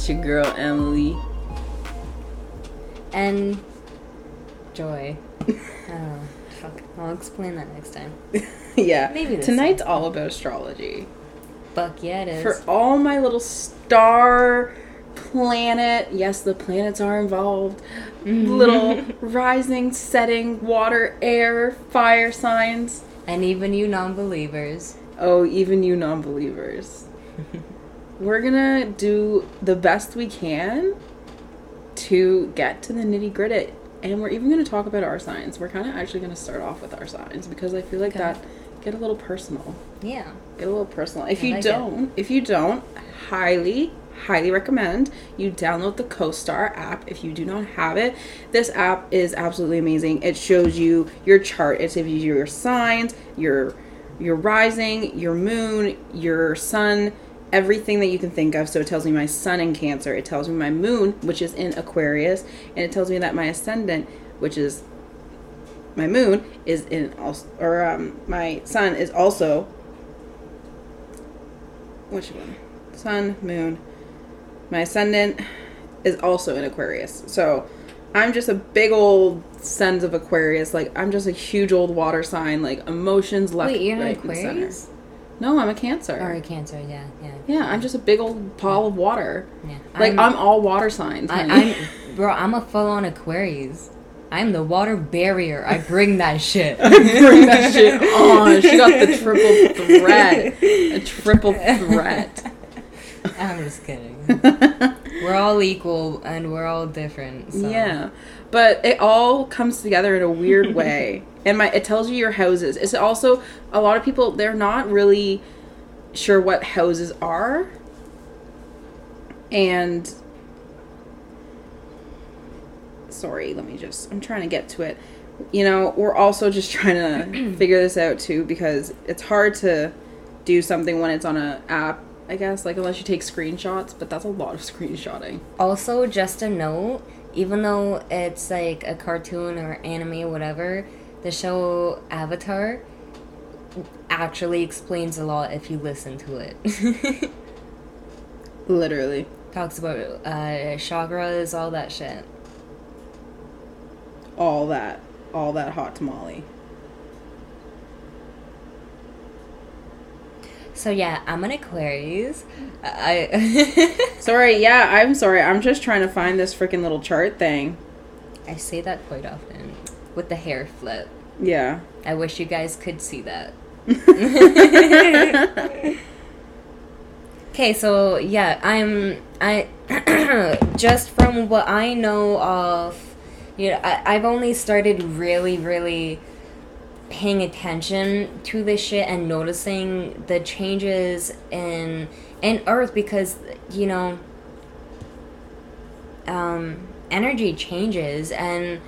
It's your girl Emily. And Joy. oh, fuck. I'll explain that next time. yeah. Maybe this Tonight's all about astrology. Fuck yeah, it is. For all my little star planet, yes, the planets are involved. Mm. little rising, setting, water, air, fire signs. and even you non believers. Oh, even you non believers. We're gonna do the best we can to get to the nitty gritty. And we're even gonna talk about our signs. We're kind of actually gonna start off with our signs because I feel like Okay. that get a little personal. Yeah. Get a little personal. If I you like don't, if you don't, highly, highly recommend you download the CoStar app. If you do not have it, this app is absolutely amazing. It shows you your chart. It gives you your signs, your your rising, your moon, your sun, everything that you can think of. So it tells me my sun in Cancer. It tells me my moon, which is in Aquarius, and it tells me that my ascendant, which is my moon, is in also, or um, my sun is also which one? Sun, moon. My ascendant is also in Aquarius. So I'm just a big old sense of Aquarius. Like I'm just a huge old water sign. Like emotions left, Wait, right, and center. No, I'm a Cancer. Oh, or a Cancer, yeah, yeah. Yeah, I'm just a big old ball of water. Yeah. Like I'm, all water signs. I. I'm, bro, I'm a full on Aquarius. I'm the water bearer. I bring that shit. bring that shit on. She got the triple threat. A triple threat. I'm just kidding. We're all equal and we're all different. So. Yeah, but it all comes together in a weird way, and my it tells you your houses. It's also a lot of people they're not really sure what houses are, and sorry, let me just I'm trying to get to it. You know, we're also just trying to figure this out too because it's hard to do something when it's on a app. I guess like unless you take screenshots, but that's a lot of screenshotting. Also, just a note, even though it's like a cartoon or anime or whatever, the show Avatar actually explains a lot if you listen to it. Literally. Talks about uh, chakras, all that shit. all that all that hot tamale So yeah, I'm an Aquarius. I sorry yeah i'm sorry i'm just trying to find this freaking little chart thing I say that quite often with the hair flip. yeah I wish you guys could see that. Okay, so yeah, I'm I just from what I know of, you know, I, I've only started really, really paying attention to this shit and noticing the changes in in Earth because you know, um, energy changes and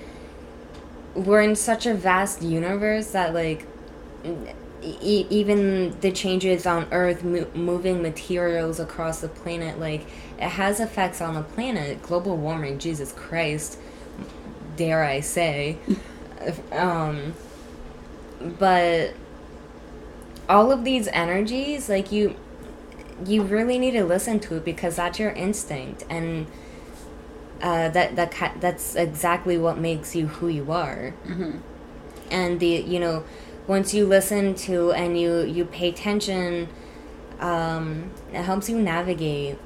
we're in such a vast universe that like e- even the changes on earth mo- moving materials across the planet like it has effects on the planet. Global warming jesus christ dare i say. Um but all of these energies like you you really need to listen to it because that's your instinct. And uh, that that ca- that's exactly what makes you who you are. And the you know once you listen to and you you pay attention um it helps you navigate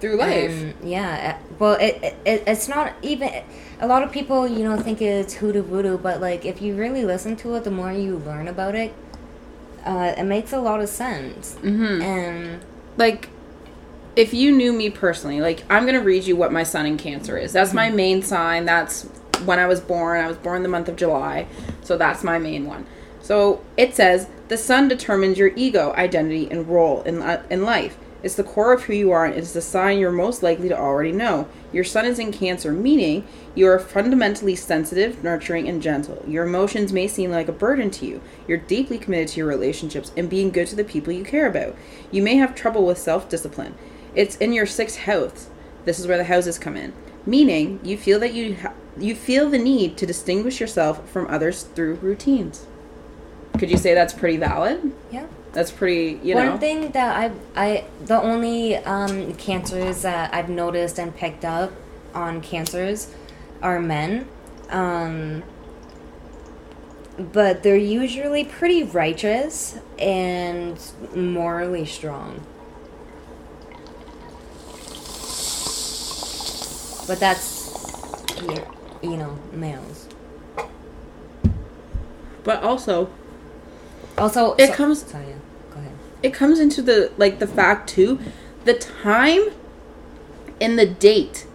through life. yeah uh, well it, it- it it's not even a lot of people you know think it's hoodoo voodoo but like if you really listen to it the more you learn about it uh, it makes a lot of sense. Mm-hmm. and like if you knew me personally like i'm gonna read you what my sun in cancer is. That's my mm-hmm. main sign. That's when i was born. I was born the month of july. So that's my main one. So it says the sun determines your ego identity and role in, li- in life. It's the core of who you are and it's the sign you're most likely to already know. Your sun is in cancer meaning you are fundamentally sensitive nurturing and gentle. Your emotions may seem like a burden to you. You're deeply committed to your relationships and being good to the people you care about. You may have trouble with self-discipline it's in your sixth house. This is where the houses come in. Meaning, you feel that you ha- you feel the need to distinguish yourself from others through routines. Could you say that's pretty valid? yeah That's pretty, you One know. One thing that I I the only um, cancers that I've noticed and picked up on cancers are men. Um, but they're usually pretty righteous and morally strong. But that's you know, males. But also, Also It so- comes- sorry, yeah, go ahead. it comes into the like the fact too the time and the date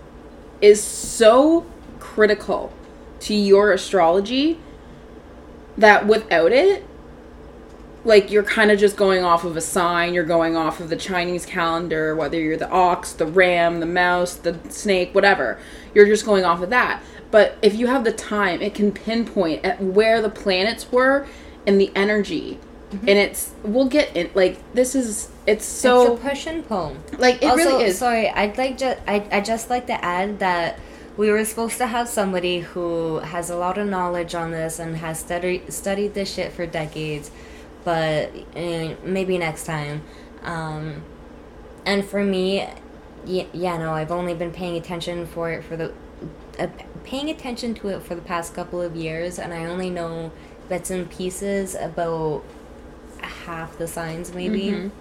is so critical to your astrology that without it like you're kind of just going off of a sign. You're going off of the chinese calendar whether you're the ox the ram the mouse the snake whatever. You're just going off of that. But if you have the time it can pinpoint at where the planets were and the energy. Mm-hmm. And it's we'll get in like this is it's so it's a push and pull. like it also, really is. sorry, I'd like just I I just like to add that we were supposed to have somebody who has a lot of knowledge on this and has studied studied this shit for decades, but eh, maybe next time. Um, and for me, yeah, yeah, no, I've only been paying attention for it for the uh, paying attention to it for the past couple of years, and I only know bits and pieces about half the signs, maybe. Mhm.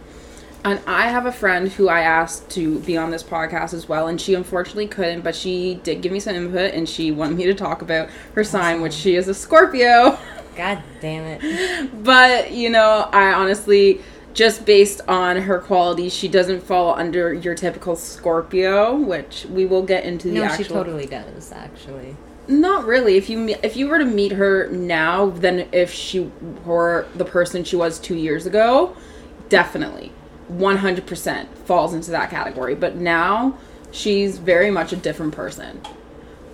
And I have a friend who I asked to be on this podcast as well, and she unfortunately couldn't, but she did give me some input and she wanted me to talk about her sign, which she is a Scorpio. God damn it. but, you know, I honestly, just based on her qualities, she doesn't fall under your typical Scorpio, which we will get into the No, actual. she totally does, actually. Not really. If you if you were to meet her now, then if she were the person she was two years ago, definitely, one hundred percent falls into that category. But now she's very much a different person.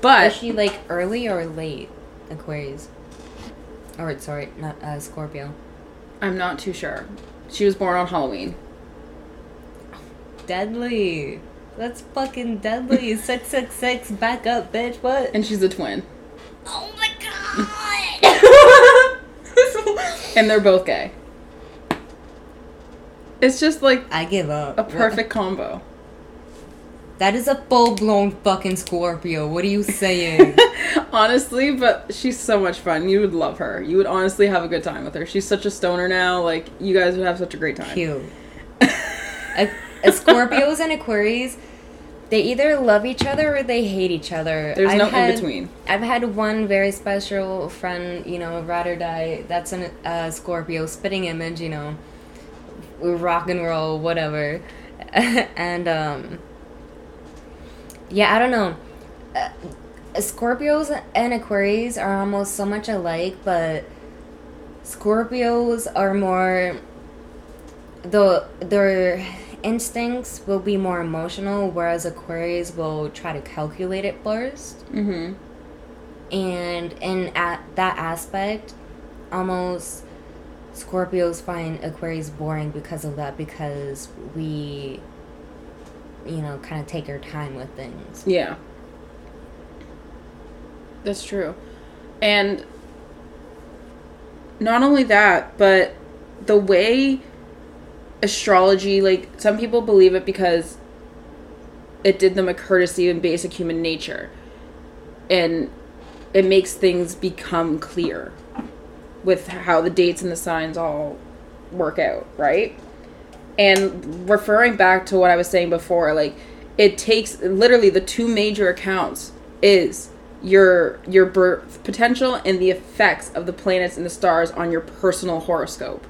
But Is she like early or late Aquarius? Or sorry, not uh, Scorpio. I'm not too sure. She was born on Halloween. Deadly. That's fucking deadly. six six six. Back up, bitch. What? And she's a twin. Oh my god. and they're both gay. It's just like I give up. a perfect combo. That is a full blown fucking Scorpio. What are you saying? honestly, but she's so much fun. You would love her. You would honestly have a good time with her. She's such a stoner now. Like you guys would have such a great time. Cute. A, a Scorpios and Aquarius, they either love each other or they hate each other. There's I've no had- in between. I've had one very special friend, you know, ride or die. That's a uh, Scorpio spitting image, you know, rock and roll, whatever. and um, yeah, I don't know. Uh, Scorpios and Aquarius are almost so much alike, but Scorpios are more the their instincts will be more emotional, whereas Aquarius will try to calculate it first Mm-hmm. and in at that aspect almost scorpios find aquarius boring because of that because we you know kind of take our time with things Yeah. That's true. And not only that, but the way astrology, like, some people believe it because it did them a courtesy in basic human nature. And it makes things become clear with how the dates and the signs all work out, right? And referring back to what I was saying before, like it takes literally the two major accounts is your your birth potential and the effects of the planets and the stars on your personal horoscope.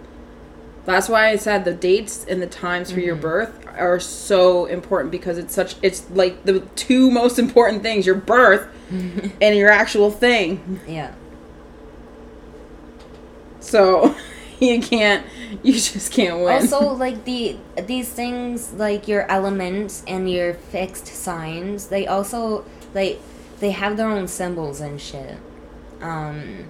That's why I said the dates and the times for your mm-hmm. birth are so important because it's such it's like the two most important things, your birth and your actual thing. yeah So you can't you just can't win. also like the these things like your elements and your fixed signs they also like they have their own symbols and shit um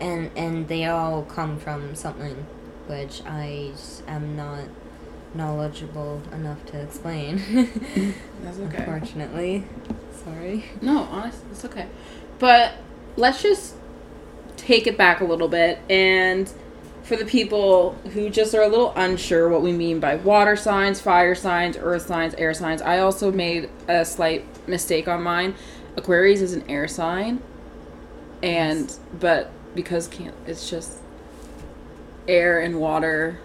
and and they all come from something which i am not knowledgeable enough to explain That's okay. unfortunately sorry No, honestly, it's okay. But let's just take it back a little bit and for the people who just are a little unsure what we mean by water signs, fire signs, earth signs, air signs, I also made a slight mistake on mine. Aquarius is an air sign, and but because can't it's just air and water.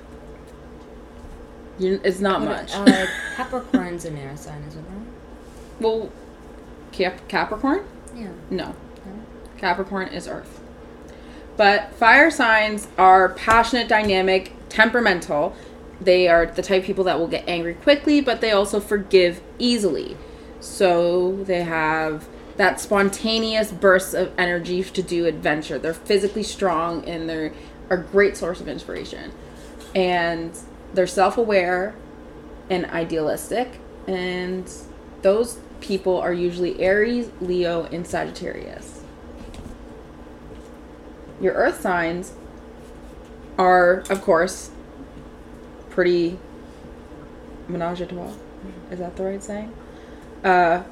You, it's not much. Uh, Capricorn's an air sign, isn't it? well, Cap- Capricorn? Yeah. No. No? Capricorn is earth. But fire signs are passionate, dynamic, temperamental. They are the type of people that will get angry quickly, but they also forgive easily. So they have that spontaneous bursts of energy to do adventure. They're physically strong and they're a great source of inspiration. And they're self aware and idealistic. And those people are usually Aries, Leo, and Sagittarius. Your earth signs are, of course, pretty menage a trois. Is that the right saying? Uh,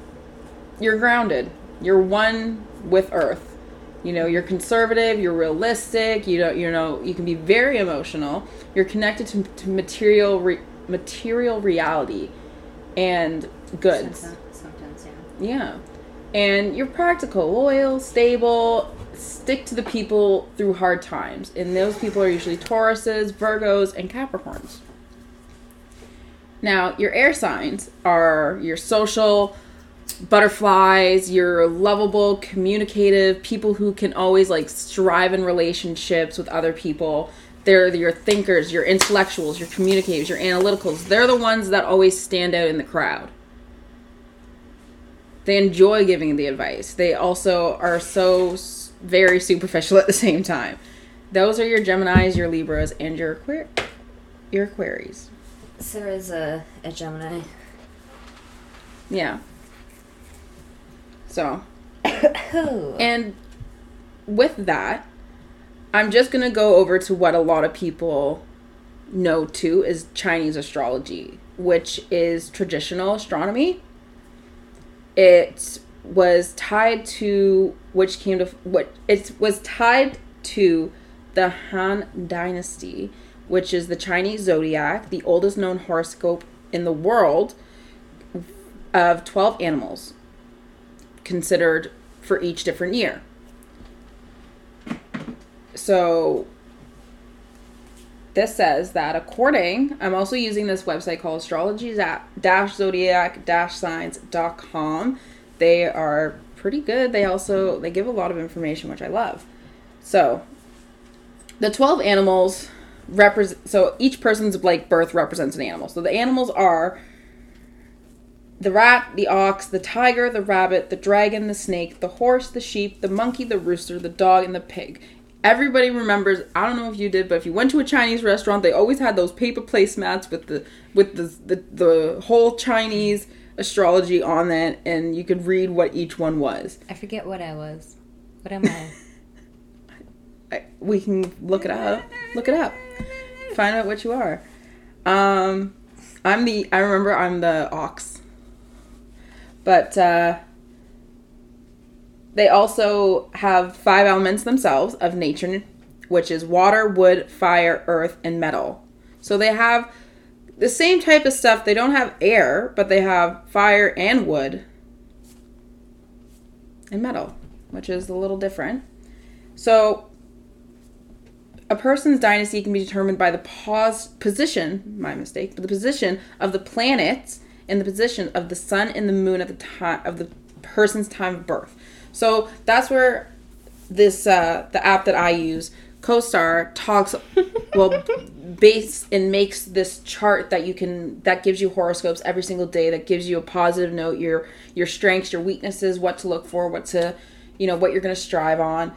you're grounded. You're one with earth. You know, you're conservative, you're realistic, you know, you know, you can be very emotional. You're connected to, to material re- material reality and goods. Sometimes, sometimes yeah. Yeah. And you're practical, loyal, stable, stick to the people through hard times. And those people are usually Tauruses, Virgos, and Capricorns. Now, your air signs are your social butterflies, your lovable, communicative, people who can always like strive in relationships with other people. They're your thinkers, your intellectuals, your communicators, your analyticals. They're the ones that always stand out in the crowd they enjoy giving the advice. They also are so very superficial at the same time. Those are your Geminis, your Libras, and your Aquar- your Aquaries. Sarah's a, a Gemini. Yeah. So, and with that, I'm just gonna go over to what a lot of people know too is Chinese astrology, which is traditional astronomy. It was tied to which came to what it was tied to the Han Dynasty, which is the Chinese zodiac, the oldest known horoscope in the world of 12 animals considered for each different year. So this says that according, I'm also using this website called astrology-zodiac-signs.com. They are pretty good. They also they give a lot of information which I love. So, the 12 animals represent so each person's like birth represents an animal. So the animals are the rat, the ox, the tiger, the rabbit, the dragon, the snake, the horse, the sheep, the monkey, the rooster, the dog, and the pig. Everybody remembers. I don't know if you did, but if you went to a Chinese restaurant, they always had those paper placemats with the with the the, the whole Chinese astrology on that, and you could read what each one was. I forget what I was. What am I? I, we can look it up. Look it up. Find out what you are. Um, I'm the. I remember I'm the ox. But uh, they also have five elements themselves of nature, which is water, wood, fire, earth, and metal. So they have the same type of stuff. They don't have air, but they have fire and wood and metal, which is a little different. So a person's dynasty can be determined by the pause position, my mistake, but the position of the planets and the position of the sun and the moon at the time of the person's time of birth. So that's where this uh, the app that I use, CoStar, talks well base and makes this chart that you can that gives you horoscopes every single day that gives you a positive note your your strengths your weaknesses what to look for what to you know what you're going to strive on.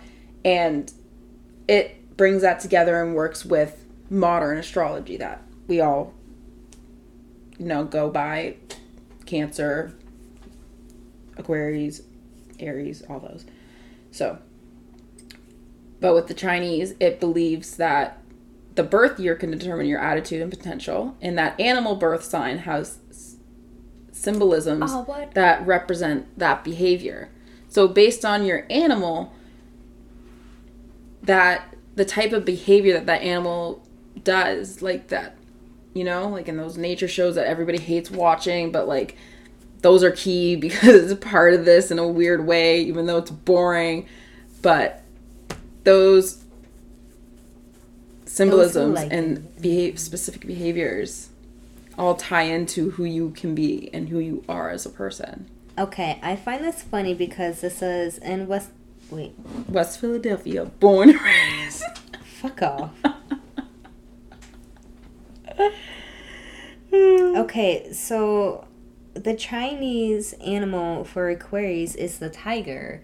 And it brings that together and works with modern astrology that we all you know go by. Cancer aquarius aries all those. So but with the chinese it believes that the birth year can determine your attitude and potential and that animal birth sign has s- symbolisms Oh, that represent that behavior so based on your animal that the type of behavior that that animal does, like that, you know, like in those nature shows that everybody hates watching, but like those are key because it's part of this in a weird way, even though it's boring. But those symbolisms like and behave, specific behaviors all tie into who you can be and who you are as a person. Okay, I find this funny because this is in West. Wait, West Philadelphia, born and raised. fuck off. Okay, so the Chinese animal for Aquarius is the tiger,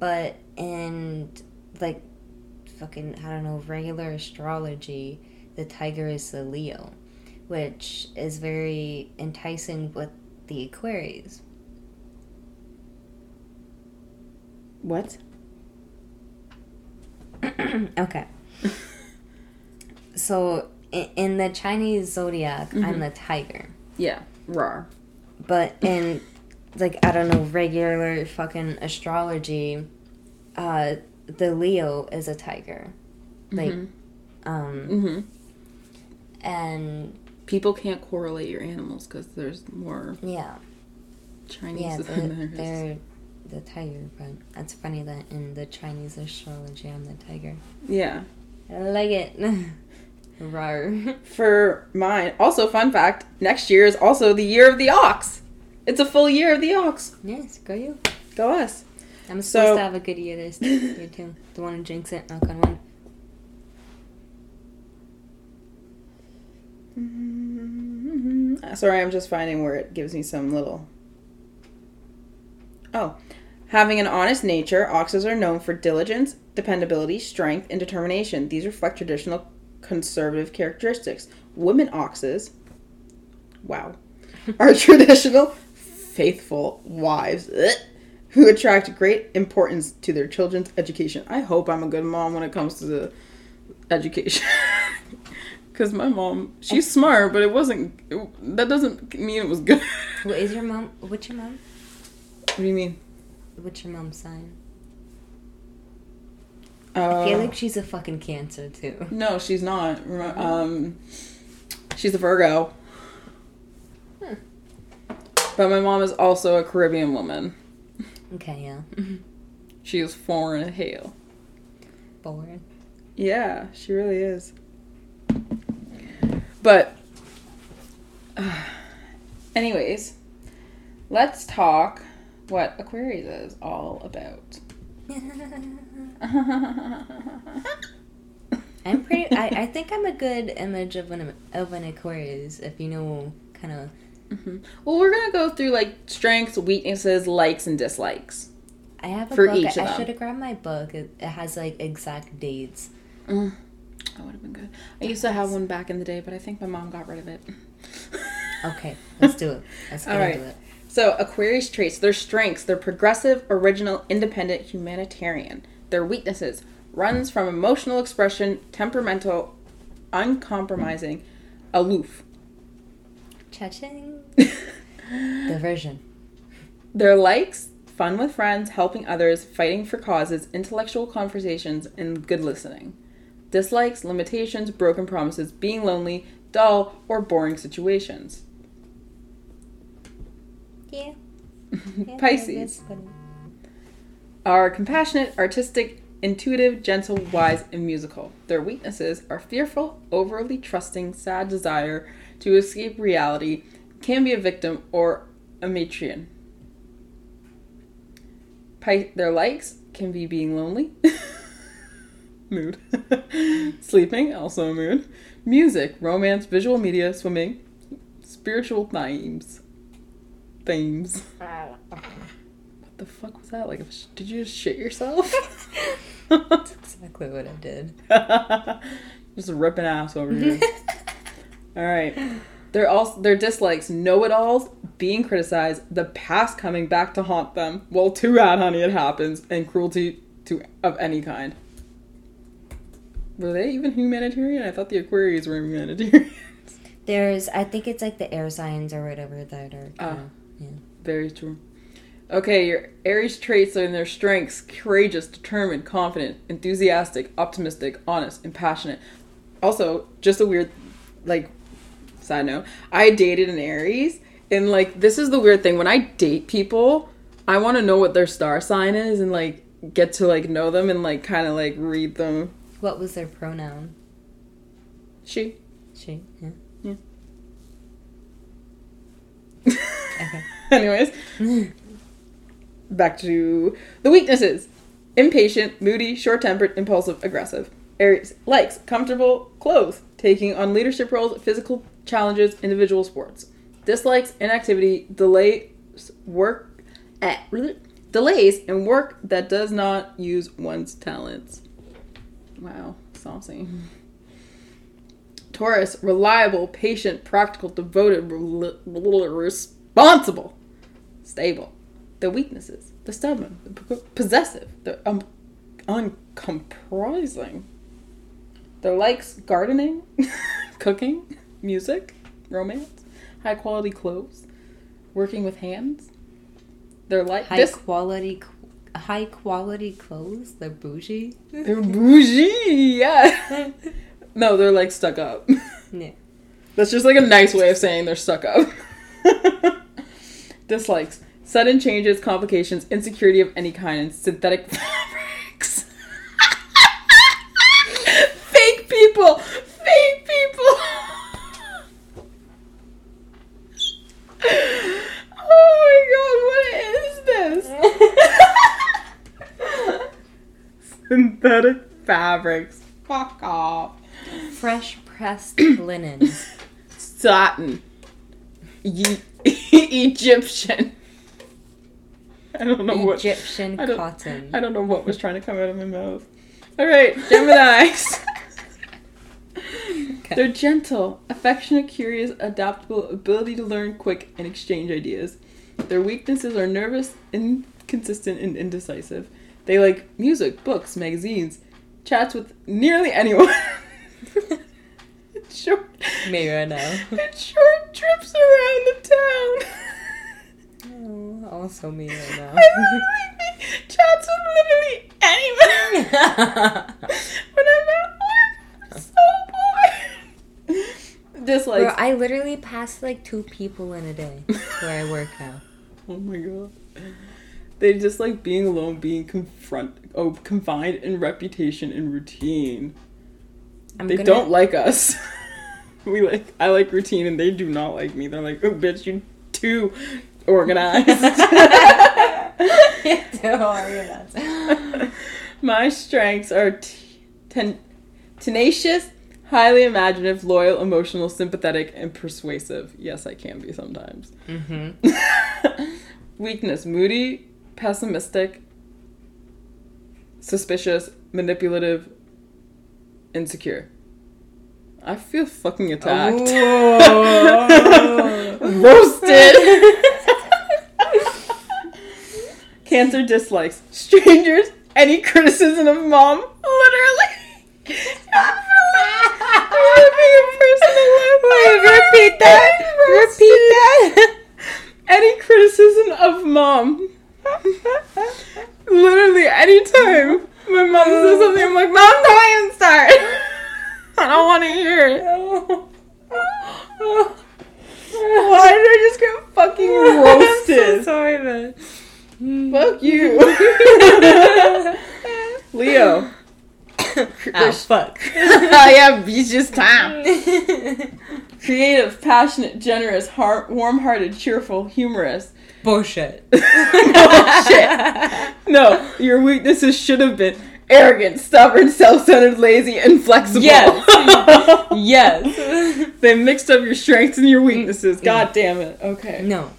but in like fucking I don't know regular astrology, the tiger is the Leo, which is very enticing with the Aquarius. What? Okay. so in, in the Chinese zodiac, I'm the tiger. Yeah, raw. But in like I don't know regular fucking astrology, uh, the Leo is a tiger, like, um, Mm-hmm. and People can't correlate your animals because there's more yeah, Chinese yeah, than they're, there's. they're the tiger. But that's funny that in the Chinese astrology, I'm the tiger. Yeah. I like it. Rar. For mine, also fun fact: next year is also the year of the ox. It's a full year of the ox. yes, go you. Go us. I'm supposed So- to have a good year this year too. Don't want to jinx it. Knock on wood. Mm-hmm. Sorry, I'm just finding where it gives me some little. Oh. Having an honest nature, oxes are known for diligence, dependability, strength, and determination. These reflect traditional conservative characteristics. Women oxes, wow, are traditional, faithful wives who attract great importance to their children's education. I hope I'm a good mom when it comes to the education. Because my mom, she's smart, but it wasn't. It, that doesn't mean it was good. What is your mom? What's your mom? What do you mean? What's your mom's sign? Uh, I feel like she's a fucking cancer too. no, she's not. Um, she's a Virgo. Hmm. But my mom is also a Caribbean woman. Okay, yeah. She is foreign as hell. Foreign. Yeah, she really is. But, uh, anyways, let's talk what Aquarius is all about. I'm pretty. I, I think I'm a good image of an of an Aquarius. If you know, kind of. Well, we're gonna go through like strengths, weaknesses, likes, and dislikes. I have a For book. each of I, should have grabbed my book. It, it has like exact dates. Mm, that would have been good. I used to have one back in the day, but I think my mom got rid of it. Okay, let's do it. Let's get All right. into it. So, Aquarius traits, their strengths, they're progressive, original, independent, humanitarian. Their weaknesses runs from emotional expression, temperamental, uncompromising, aloof. Cha-ching. Diversion. Their likes, fun with friends, helping others, fighting for causes, intellectual conversations, and good listening. Dislikes, limitations, broken promises, being lonely, dull, or boring situations. Yeah. yeah Pisces. are compassionate, artistic, intuitive, gentle, wise, and musical. Their weaknesses are fearful, overly trusting, sad desire to escape reality, can be a victim or a matrion. Pi- their likes can be being lonely, mood, sleeping, also a mood, music, romance, visual media, swimming, spiritual themes. Themes. What the fuck was that? Like, a did you just shit yourself? That's exactly what I did. just ripping ass over here. All right. They're also their dislikes, know-it-alls, being criticized, the past coming back to haunt them. Well, too bad, honey, it happens, and cruelty to of any kind. Were they even humanitarian? I thought the Aquarius were humanitarian. There's, I think it's like the air signs or whatever that are. Ah. uh, yeah. Very true. Okay, your Aries traits are in their strengths courageous, determined, confident, enthusiastic, optimistic, honest, and passionate. Also, just a weird, like, side note, I dated an Aries, and, like, this is the weird thing. When I date people, I want to know what their star sign is and, like, get to, like, know them and, like, kind of, like, read them. What was their pronoun? She. She. Yeah. Yeah. Okay. Anyways, back to the weaknesses impatient, moody, short tempered, impulsive, aggressive. Aries likes comfortable clothes, taking on leadership roles, physical challenges, individual sports. Dislikes inactivity, delays work, eh, delays and work that does not use one's talents. Wow, saucy. Taurus, reliable, patient, practical, devoted, responsible, stable. The weaknesses, the stubborn, the possessive, the um, uncompromising. Their likes gardening, cooking, music, romance, high quality clothes, working with hands. They're like High dis- quality, high quality clothes. They're bougie. they're bougie, yeah. no, they're like stuck up. Yeah. That's just like a nice way of saying they're stuck up. Dislikes. Sudden changes, complications, insecurity of any kind, and synthetic fabrics. Fake people! Fake people! oh my god, what is this? Synthetic fabrics. Fuck off. Fresh pressed linens. Satin. Ye- Egyptian. I don't know what. Egyptian cotton. I don't know what was trying to come out of my mouth. All right, Gemini's. They're gentle, affectionate, curious, adaptable, ability to learn quick and exchange ideas. Their weaknesses are nervous, inconsistent, and indecisive. They like music, books, magazines, chats with nearly anyone. short, Me right now. and short trips around the town. Oh, also me right now. I literally chats with literally anyone. when I'm at work, I'm so bored. Dislikes. Bro, I literally pass like two people in a day where I work now. oh my god. They just like being alone, being confront, oh, confined in reputation and routine. I'm they gonna- don't like us. we like, I like routine, and they do not like me. They're like, oh, bitch, you too organized. Worry about it. My strengths are t- ten- tenacious, highly imaginative, loyal, emotional, sympathetic, and persuasive. Yes, I can be sometimes. Mm-hmm. Weakness moody, pessimistic, suspicious, manipulative, insecure. I feel fucking attacked. Oh. Roasted. Cancer dislikes strangers. Any criticism of mom, literally. Living a personal life. Wait, repeat that. Repeat that. Any criticism of mom. Literally, anytime my mom says oh. something, I'm like, Mom, don't start. I don't want to hear it. Why did I just get fucking roasted? So sorry, man. Fuck you. Leo. Oh, fuck. Oh yeah, beach just time. Creative, passionate, generous, heart, warm-hearted, cheerful, humorous. Bullshit. no. No, your weaknesses should have been arrogant, stubborn, self-centered, lazy, and flexible. Yes. Yes. they mixed up your strengths and your weaknesses. God damn it. Okay. No.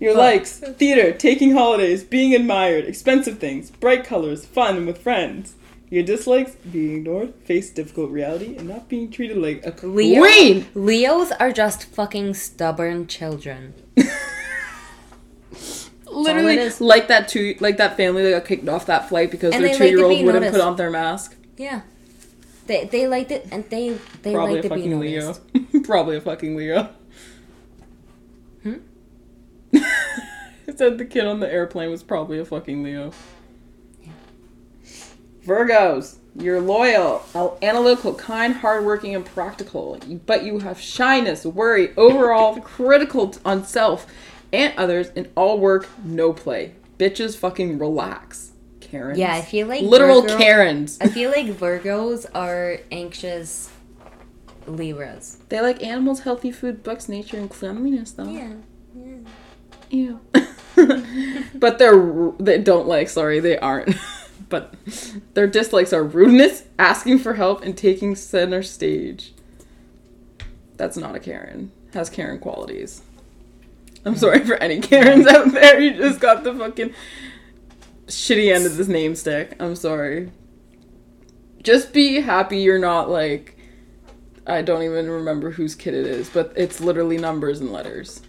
Your likes: theater, taking holidays, being admired, expensive things, bright colors, fun, and with friends. Your dislikes: being ignored, face difficult reality, and not being treated like a Leo, queen. Leos are just fucking stubborn children. Literally, like that two, like that family that got kicked off that flight because And their they like two-year-old wouldn't noticed. put on their mask. Yeah. They they liked it and they they Probably like a to be fucking Leo. Probably a fucking Leo. Hmm? I said the kid on the airplane was probably a fucking Leo. Virgos, you're loyal, analytical, kind, hardworking, and practical. But you have shyness, worry, overall critical t- on self and others, in all work, no play. Bitches, fucking relax. Karens. Yeah, I feel like literal Virgo- Karens. I feel like Virgos are anxious Libras. They like animals, healthy food, books, nature, and cleanliness, though. Yeah. Ew. but they're they don't like. Sorry, they aren't. but their dislikes are rudeness, asking for help, and taking center stage. That's not a Karen. Has Karen qualities. I'm sorry for any Karens out there. You just got the fucking shitty end of this name stick. I'm sorry. Just be happy you're not like I don't even remember whose kid it is, but it's literally numbers and letters.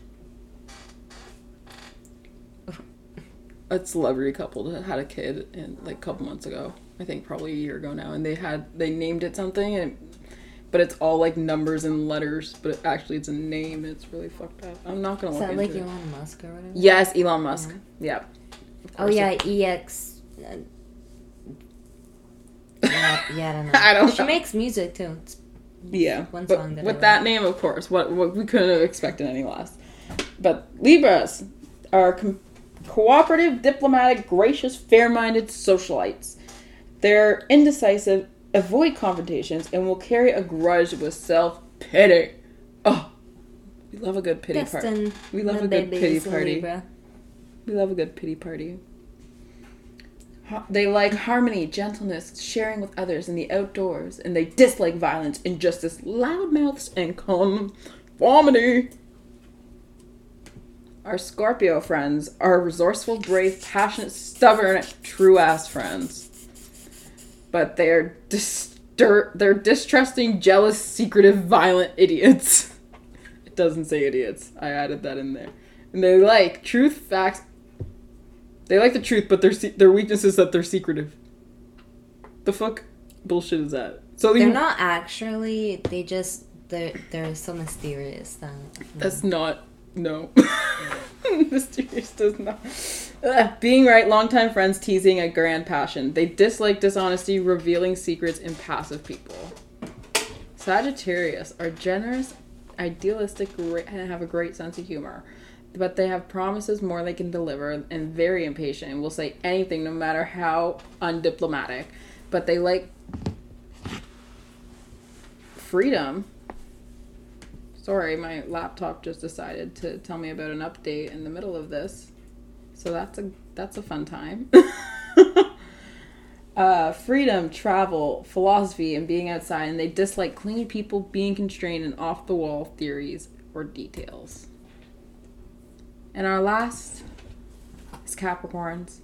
a celebrity couple that had a kid in like a couple months ago. I think probably a year ago now, and they had they named it something, and but it's all like numbers and letters, but it, actually it's a name. It's really fucked up. I'm not gonna Is that like it. Elon Musk or whatever? Yes, Elon Musk. Yeah. Of Oh yeah, EX. uh, yeah, yeah, I don't know. I don't She know. makes music too. It's Yeah, One song that with that name, of course, what, what we couldn't have expected any less. But Libras are com- cooperative, diplomatic, gracious, fair-minded socialites. They're indecisive, avoid confrontations, and will carry a grudge with self-pity. Oh, we love a good pity party. We love a good pity party. Libra. We love a good pity party. They like harmony, gentleness, sharing with others in the outdoors, and they dislike violence, injustice, loudmouths, and conformity. Our Scorpio friends are resourceful, brave, passionate, stubborn, true ass friends. But they're distur- they're distrusting, jealous, secretive, violent idiots. It doesn't say idiots. I added that in there. And they like truth, facts. They like the truth, but their se- their weakness is that they're secretive. The fuck bullshit is that? So They're you- not actually. They just they're they're so mysterious that. That's mm. not no. Mysterious does not. Ugh. Being right, longtime friends teasing a grand passion. They dislike dishonesty, revealing secrets, and passive people. Sagittarius are generous, idealistic, and have a great sense of humor. But they have promises more they can deliver and very impatient and will say anything no matter how undiplomatic. But they like freedom Sorry, my laptop just decided to tell me about an update in the middle of this. So that's a that's a fun time. uh, freedom, travel, philosophy, and being outside, and they dislike clingy people, being constrained, and off the wall theories or details. And our last is Capricorns.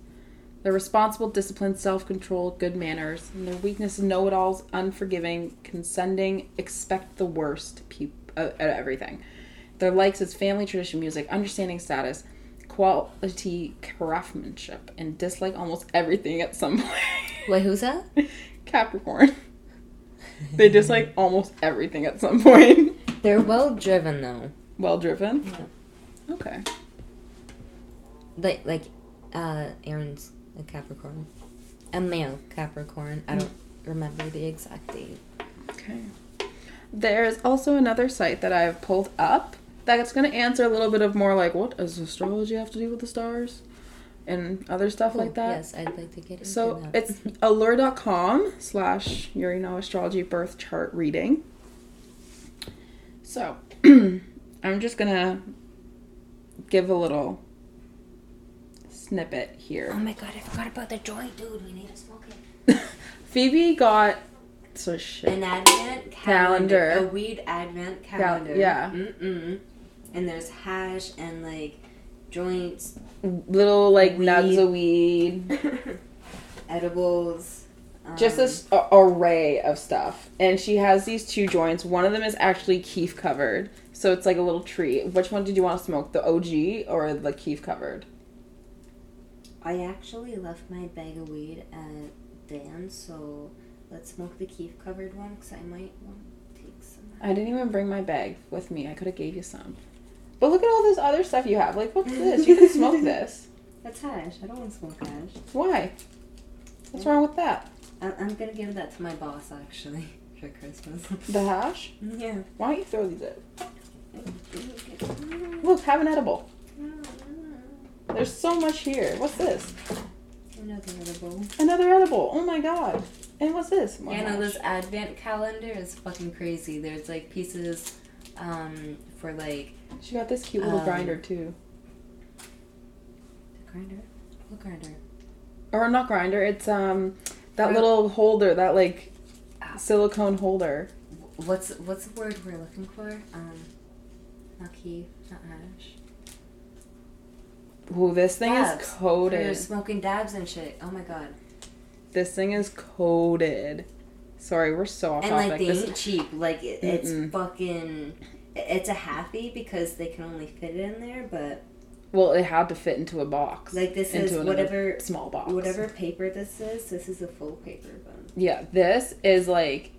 They're responsible, disciplined, self controlled, good manners. And their weakness is know it alls, unforgiving, condescending, expect the worst peop uh, at everything. Their likes is family, tradition, music, understanding status, quality, craftsmanship, and dislike almost everything at some point. Wait, who's that? Capricorn. they dislike almost everything at some point. They're well driven though. Well driven. Yeah. Okay. Like like, uh, Aaron's a Capricorn, a male Capricorn. I don't remember the exact date. Okay. There's also another site that I've pulled up that's going to answer a little bit of more like what does astrology have to do with the stars and other stuff like oh, that. Yes, I'd like to get into So that. it's allure.com slash Urino astrology birth chart reading. So I'm just gonna give a little snippet here. Oh my god, I forgot about the joint, dude. We need to smoke it. Phoebe got so shit. An advent Calendar. calendar. A weed advent calendar. yeah. Mm-mm. And there's hash and like joints, Little like Weed. nugs of weed. edibles. Um, just this a- array of stuff. And she has these two joints. One of them is actually keef covered. So it's like a little tree. Which one did you want to smoke? The OG or the keef covered? I actually left my bag of weed at Dan's, so let's smoke the keef covered one because I might want to take some. I didn't even bring my bag with me. I could have gave you some. But look at all this other stuff you have. Like, what's this? You can smoke this. That's hash. I don't want to smoke hash. Why? What's wrong with that? I- I'm gonna give that to my boss actually for Christmas. The hash? yeah. Why don't you throw these out? Look, have an edible. There's so much here. What's this? Another edible. Another edible. Oh my god. And what's this? More Yeah, no, this advent calendar is fucking crazy. There's like pieces um, for like She got this cute little Um, grinder too. the grinder. What grinder? Or not grinder. It's um that Gri- little holder, that like silicone holder. What's what's the word we're looking for? Um, not key, not hash. Ooh, this thing Dabs. is coated. smoking dabs and shit. Oh my god. This thing is coated. Sorry, we're so off And topic. like they This- ain't cheap. Like it, it's fucking. It's a happy because they can only fit it in there, but well, it had to fit into a box. like this into is whatever small box. whatever paper this is. This is a full paper, but Yeah, this is like.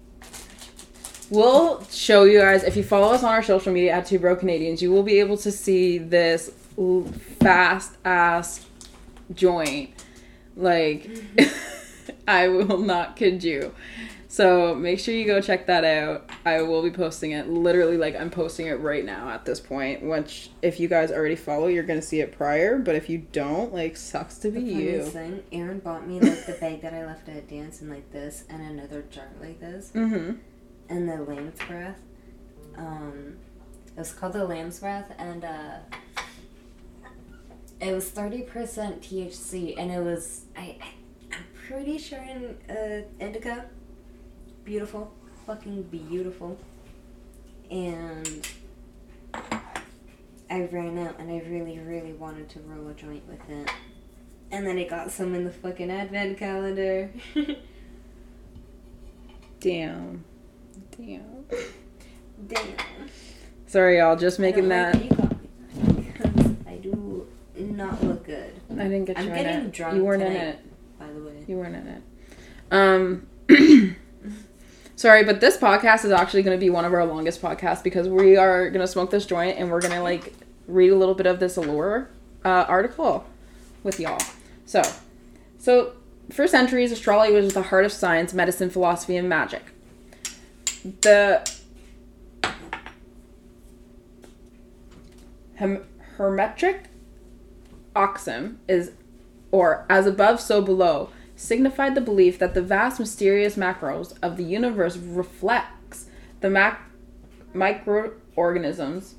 We'll show you guys if you follow us on our social media at Two Broke Canadians. You will be able to see this fast ass joint. Like, mm-hmm. I will not kid you. So make sure you go check that out. I will be posting it literally like I'm posting it right now at this point. Which if you guys already follow, you're gonna see it prior. But if you don't, like, sucks to be you. thing, Aaron bought me like the bag that I left at dance and like this, and another jar like this, Mm-hmm. and the lamb's breath. Um, it was called the lamb's breath, and uh, it was thirty percent THC, and it was I, I pretty sure in uh, indica. Beautiful, fucking beautiful, and. I ran out and I really, really wanted to roll a joint with it. And then I got some in the fucking advent calendar. Damn. Damn. Damn. Sorry, y'all. Just making that. like that you me. I do not look good, I didn't get I'm you in getting it. drunk you weren't in it. Way. You weren't in it. Um. Sorry, but this podcast is actually going to be one of our longest podcasts because we are going to smoke this joint and we're going to like read a little bit of this Allure uh, article with y'all. So, so for centuries, astrology was the heart of science, medicine, philosophy, and magic. The hem- hermetic axiom is, or as above, so below, signified the belief that the vast mysterious macros of the universe reflects the mac- microorganisms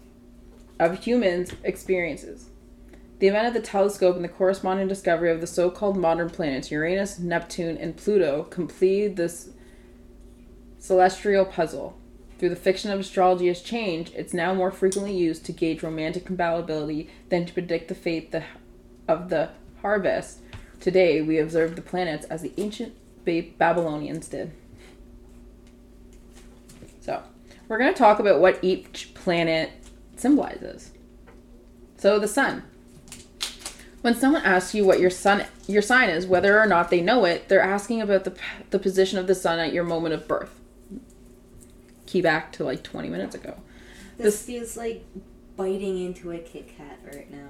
of humans' experiences. The event of the telescope and the corresponding discovery of the so-called modern planets Uranus, Neptune, and Pluto completed this celestial puzzle. Through the fiction of astrology has changed, it's now more frequently used to gauge romantic compatibility than to predict the fate of the harvest. Today, we observe the planets as the ancient Babylonians did. So, we're going to talk about what each planet symbolizes. So, the sun. When someone asks you what your sun your sign is, whether or not they know it, they're asking about the the position of the sun at your moment of birth. Key back to like 20 minutes ago. This, This- feels like biting into a Kit Kat right now.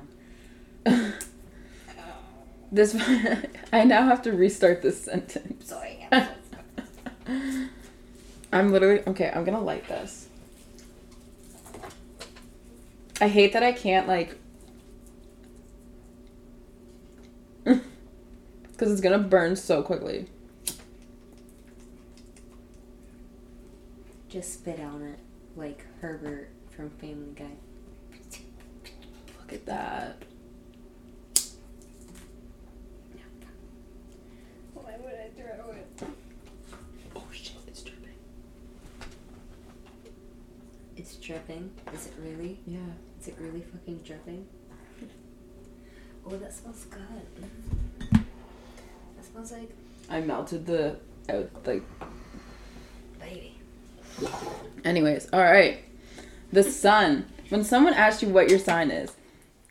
This I now have to restart this sentence. Sorry. I'm literally okay. I'm gonna light this. I hate that I can't like, because it's gonna burn so quickly. Just spit on it like Herbert from Family Guy. Look at that. Why would I throw it? Oh shit! It's dripping. It's dripping. Is it really? Yeah. Is it really fucking dripping? Oh, that smells good. That smells like I melted the out like. baby. Anyways, all right. The sun. When someone asks you what your sign is,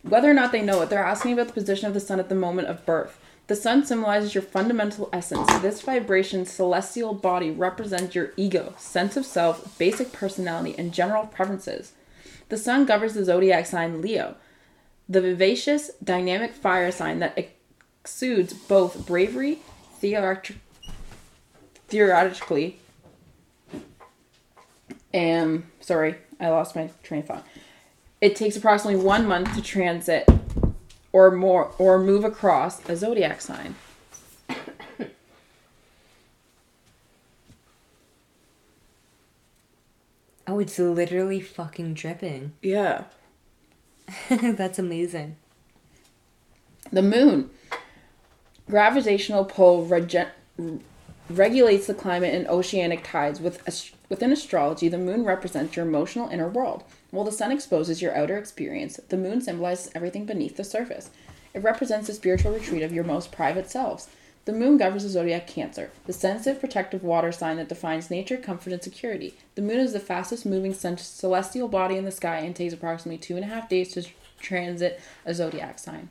whether or not they know it, they're asking about the position of the sun at the moment of birth. The sun symbolizes your fundamental essence. This vibration, celestial body represents your ego, sense of self, basic personality, and general preferences. The sun governs the zodiac sign Leo, the vivacious, dynamic fire sign that exudes both bravery, theoret- theoretically, and sorry, I lost my train of thought. It takes approximately one month to transit or more or move across a zodiac sign. Oh, it's literally fucking dripping. Yeah. That's amazing. The moon. Gravitational pull rege- regulates the climate and oceanic tides. With ast- within astrology, the moon represents your emotional inner world, while the sun exposes your outer experience. The moon symbolizes everything beneath the surface. It represents the spiritual retreat of your most private selves. The moon governs the zodiac Cancer, the sensitive, protective water sign that defines nature, comfort, and security. The moon is the fastest moving celestial body in the sky and takes approximately two and a half days to transit a zodiac sign.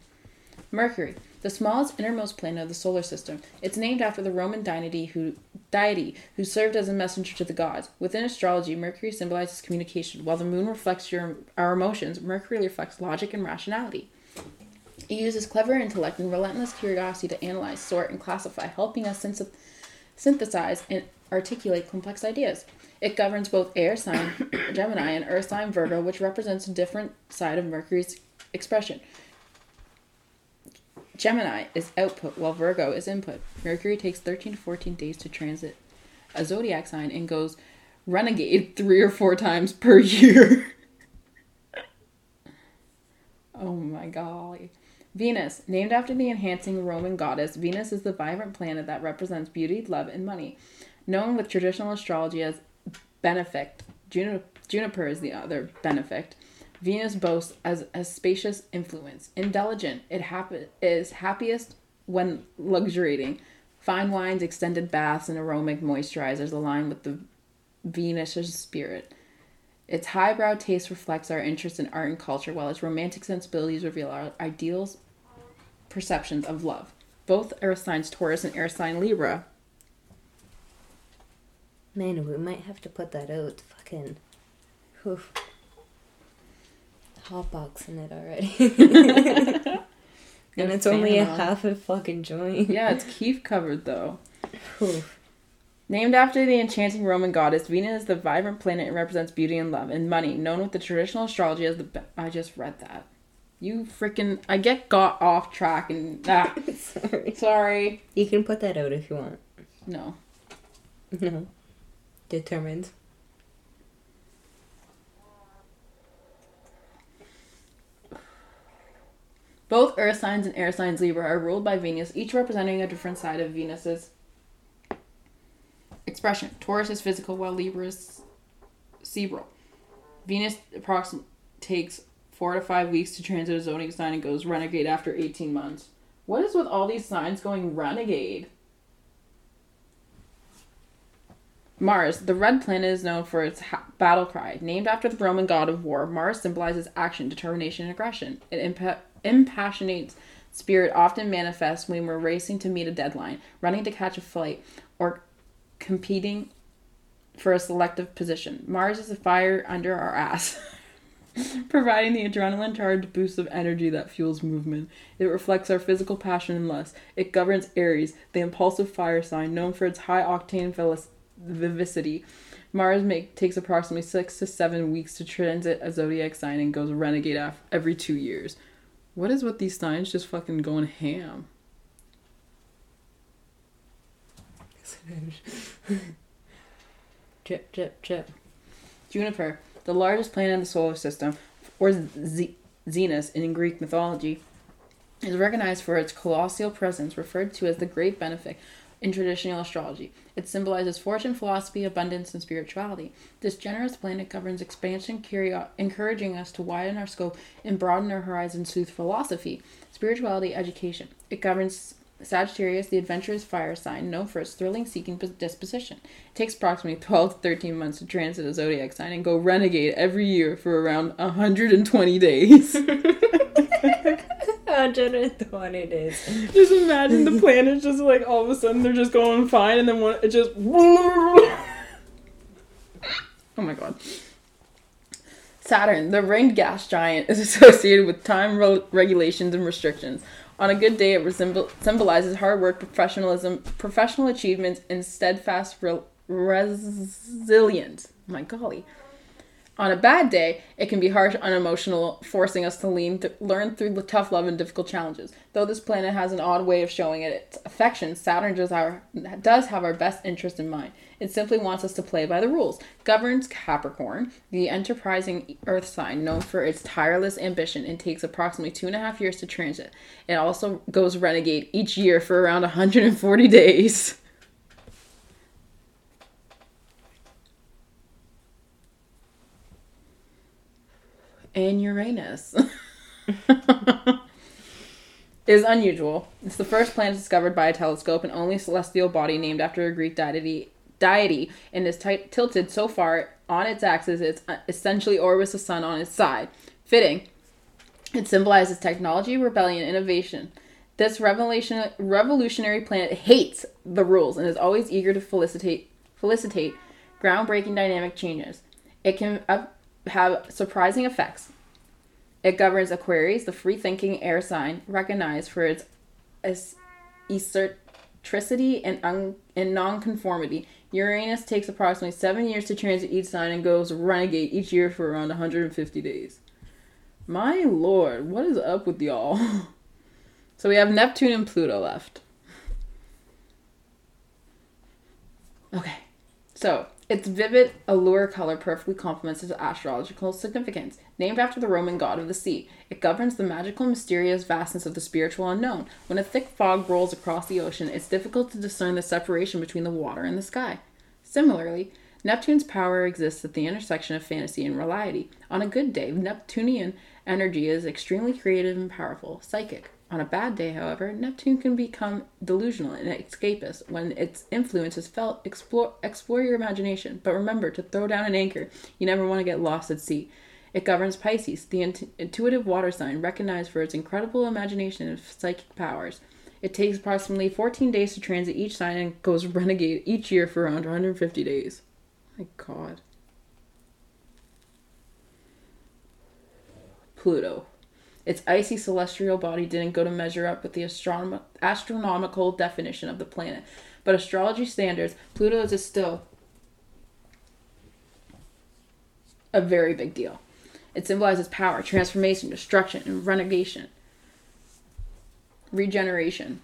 Mercury, the smallest innermost planet of the solar system. It's named after the Roman deity who, deity who served as a messenger to the gods. Within astrology, Mercury symbolizes communication, while the moon reflects your, our emotions. Mercury reflects logic and rationality. It uses clever intellect and relentless curiosity to analyze, sort, and classify, helping us synth- synthesize and articulate complex ideas. It governs both air sign Gemini and earth sign Virgo, which represents a different side of Mercury's expression. Gemini is output while Virgo is input. Mercury takes 13 to 14 days to transit a zodiac sign and goes renegade three or four times per year. oh my golly. Venus, named after the enhancing Roman goddess, Venus is the vibrant planet that represents beauty, love, and money. Known with traditional astrology as benefic, Juniper is the other benefic. Venus boasts as a spacious influence. Intelligent, it is happiest when luxuriating. Fine wines, extended baths, and aromatic moisturizers align with the Venus's spirit. Its highbrow taste reflects our interest in art and culture, while its romantic sensibilities reveal our ideals, perceptions of love. Both air signs Taurus and air sign Libra. Man, we might have to put that out. Fucking. Whew. in it already. and it's only a half a fucking joint. Yeah, it's keef covered though. Whew. Named after the enchanting Roman goddess, Venus is the vibrant planet and represents beauty and love and money, known with the traditional astrology as the. Be- I just read that. You freaking. I get got off track and. Ah, Sorry. sorry. You can put that out if you want. No. No. Determined. Both earth signs and air signs Libra are ruled by Venus, each representing a different side of Venus's expression. Taurus is physical, while Libra is cerebral. Venus approximately takes four to five weeks to transit a zodiac sign and goes renegade after 18 months. What is with all these signs going renegade? Mars, the red planet, is known for its ha- battle cry. Named after the Roman god of war, Mars symbolizes action, determination, and aggression. It impa- impassionates spirit often manifests when we're racing to meet a deadline, running to catch a flight, or competing for a selective position. Mars is a fire under our ass, providing the adrenaline charged boost of energy that fuels movement. It reflects our physical passion and lust. It governs Aries, the impulsive fire sign known for its high octane vivacity. Mars make, takes approximately six to seven weeks to transit a zodiac sign and goes renegade every two years. What is with these signs just fucking going ham? chip, chip, chip. Juniper, the largest planet in the solar system, or Z- Zenus in Greek mythology, is recognized for its colossal presence, referred to as the Great Benefic in traditional astrology. It symbolizes fortune, philosophy, abundance, and spirituality. This generous planet governs expansion, curio- encouraging us to widen our scope and broaden our horizons through philosophy, spirituality, education. It governs Sagittarius, the adventurous fire sign, known for its thrilling seeking disposition. It takes approximately 12 to 13 months to transit a zodiac sign and go renegade every year for around 120 days. 120 days. just imagine the planets just like all of a sudden they're just going fine and then one it just Oh my god. Saturn, the ringed gas giant, is associated with time re- regulations and restrictions. On a good day, it symbolizes hard work, professionalism, professional achievements, and steadfast re- resilience. My golly. On a bad day, it can be harsh, unemotional, forcing us to lean th- learn through the tough love and difficult challenges. Though this planet has an odd way of showing it its affection, Saturn does, our, does have our best interest in mind. It simply wants us to play by the rules. Governs Capricorn, the enterprising Earth sign known for its tireless ambition, and takes approximately two and a half years to transit. It also goes renegade each year for around 140 days. and Uranus. is unusual. It's the first planet discovered by a telescope and only celestial body named after a Greek deity, deity and is t- tilted so far on its axis it uh, essentially orbits the sun on its side. Fitting. It symbolizes technology, rebellion, innovation. This revolution, revolutionary planet hates the rules and is always eager to felicitate, felicitate groundbreaking dynamic changes. It can have surprising effects. It governs Aquarius, the free thinking air sign, recognized for its eccentricity and, un- and nonconformity. Uranus takes approximately seven years to transit each sign and goes renegade each year for around 150 days. My lord, what is up with y'all? so we have Neptune and Pluto left. Okay, so its vivid allure color perfectly complements its astrological significance. Named after the Roman god of the sea, it governs the magical mysterious vastness of the spiritual unknown. When a thick fog rolls across the ocean, it's difficult to discern the separation between the water and the sky. Similarly, Neptune's power exists at the intersection of fantasy and reality. On a good day, Neptunian energy is extremely creative and powerful, psychic. On a bad day, however, Neptune can become delusional and escapist. When its influence is felt, explore, explore your imagination, but remember to throw down an anchor. You never want to get lost at sea. It governs Pisces, the int- intuitive water sign, recognized for its incredible imagination and psychic powers. It takes approximately 14 days to transit each sign and goes renegade each year for around 150 days. My god. Pluto. Its icy celestial body didn't go to measure up with the astronom- astronomical definition of the planet, but astrology standards, Pluto is still a very big deal. It symbolizes power, transformation, destruction, and renegation. Regeneration.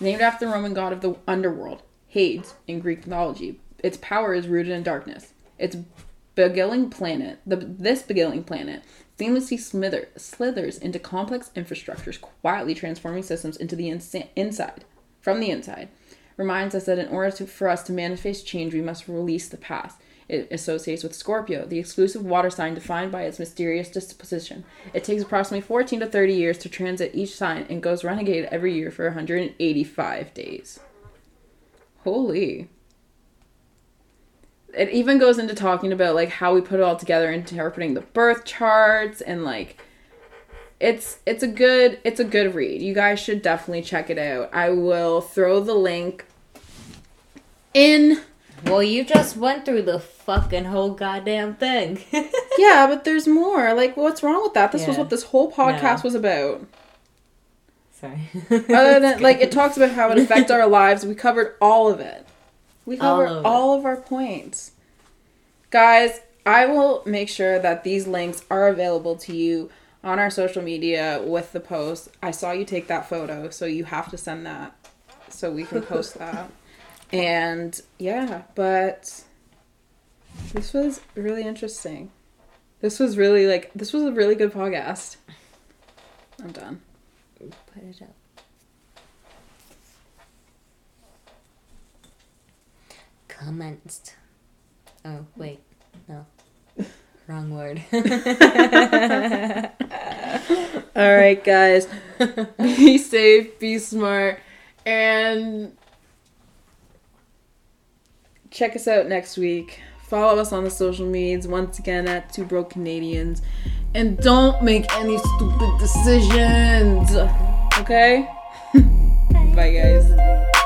Named after the Roman god of the underworld, Hades, in Greek mythology, its power is rooted in darkness. Its beguiling planet, the, this beguiling planet, seamlessly slither, slithers into complex infrastructures, quietly transforming systems into the insa- inside, from the inside. Reminds us that in order to, for us to manifest change, we must release the past. It associates with Scorpio, the exclusive water sign defined by its mysterious disposition. It takes approximately 14 to 30 years to transit each sign and goes renegade every year for 185 days. Holy it even goes into talking about like how we put it all together interpreting the birth charts and like it's it's a good it's a good read. You guys should definitely check it out. I will throw the link in. Well you just went through the fucking whole goddamn thing. Yeah but there's more. Like what's wrong with that? This yeah. was what this whole podcast no. was about. Sorry. Other than like it talks about how it affects our lives. We covered all of it we cover all of, all of our points. Guys, I will make sure that these links are available to you on our social media with the post. I saw you take that photo, so you have to send that so we can post that. And yeah, but this was really interesting. This was really like this was a really good podcast. I'm done. Put it up. Commenced. Oh, wait. No. Wrong word. All right, guys. Be safe, be smart, and check us out next week. Follow us on the social medias once again at Two Broke Canadians. And don't make any stupid decisions. Okay? Bye, guys.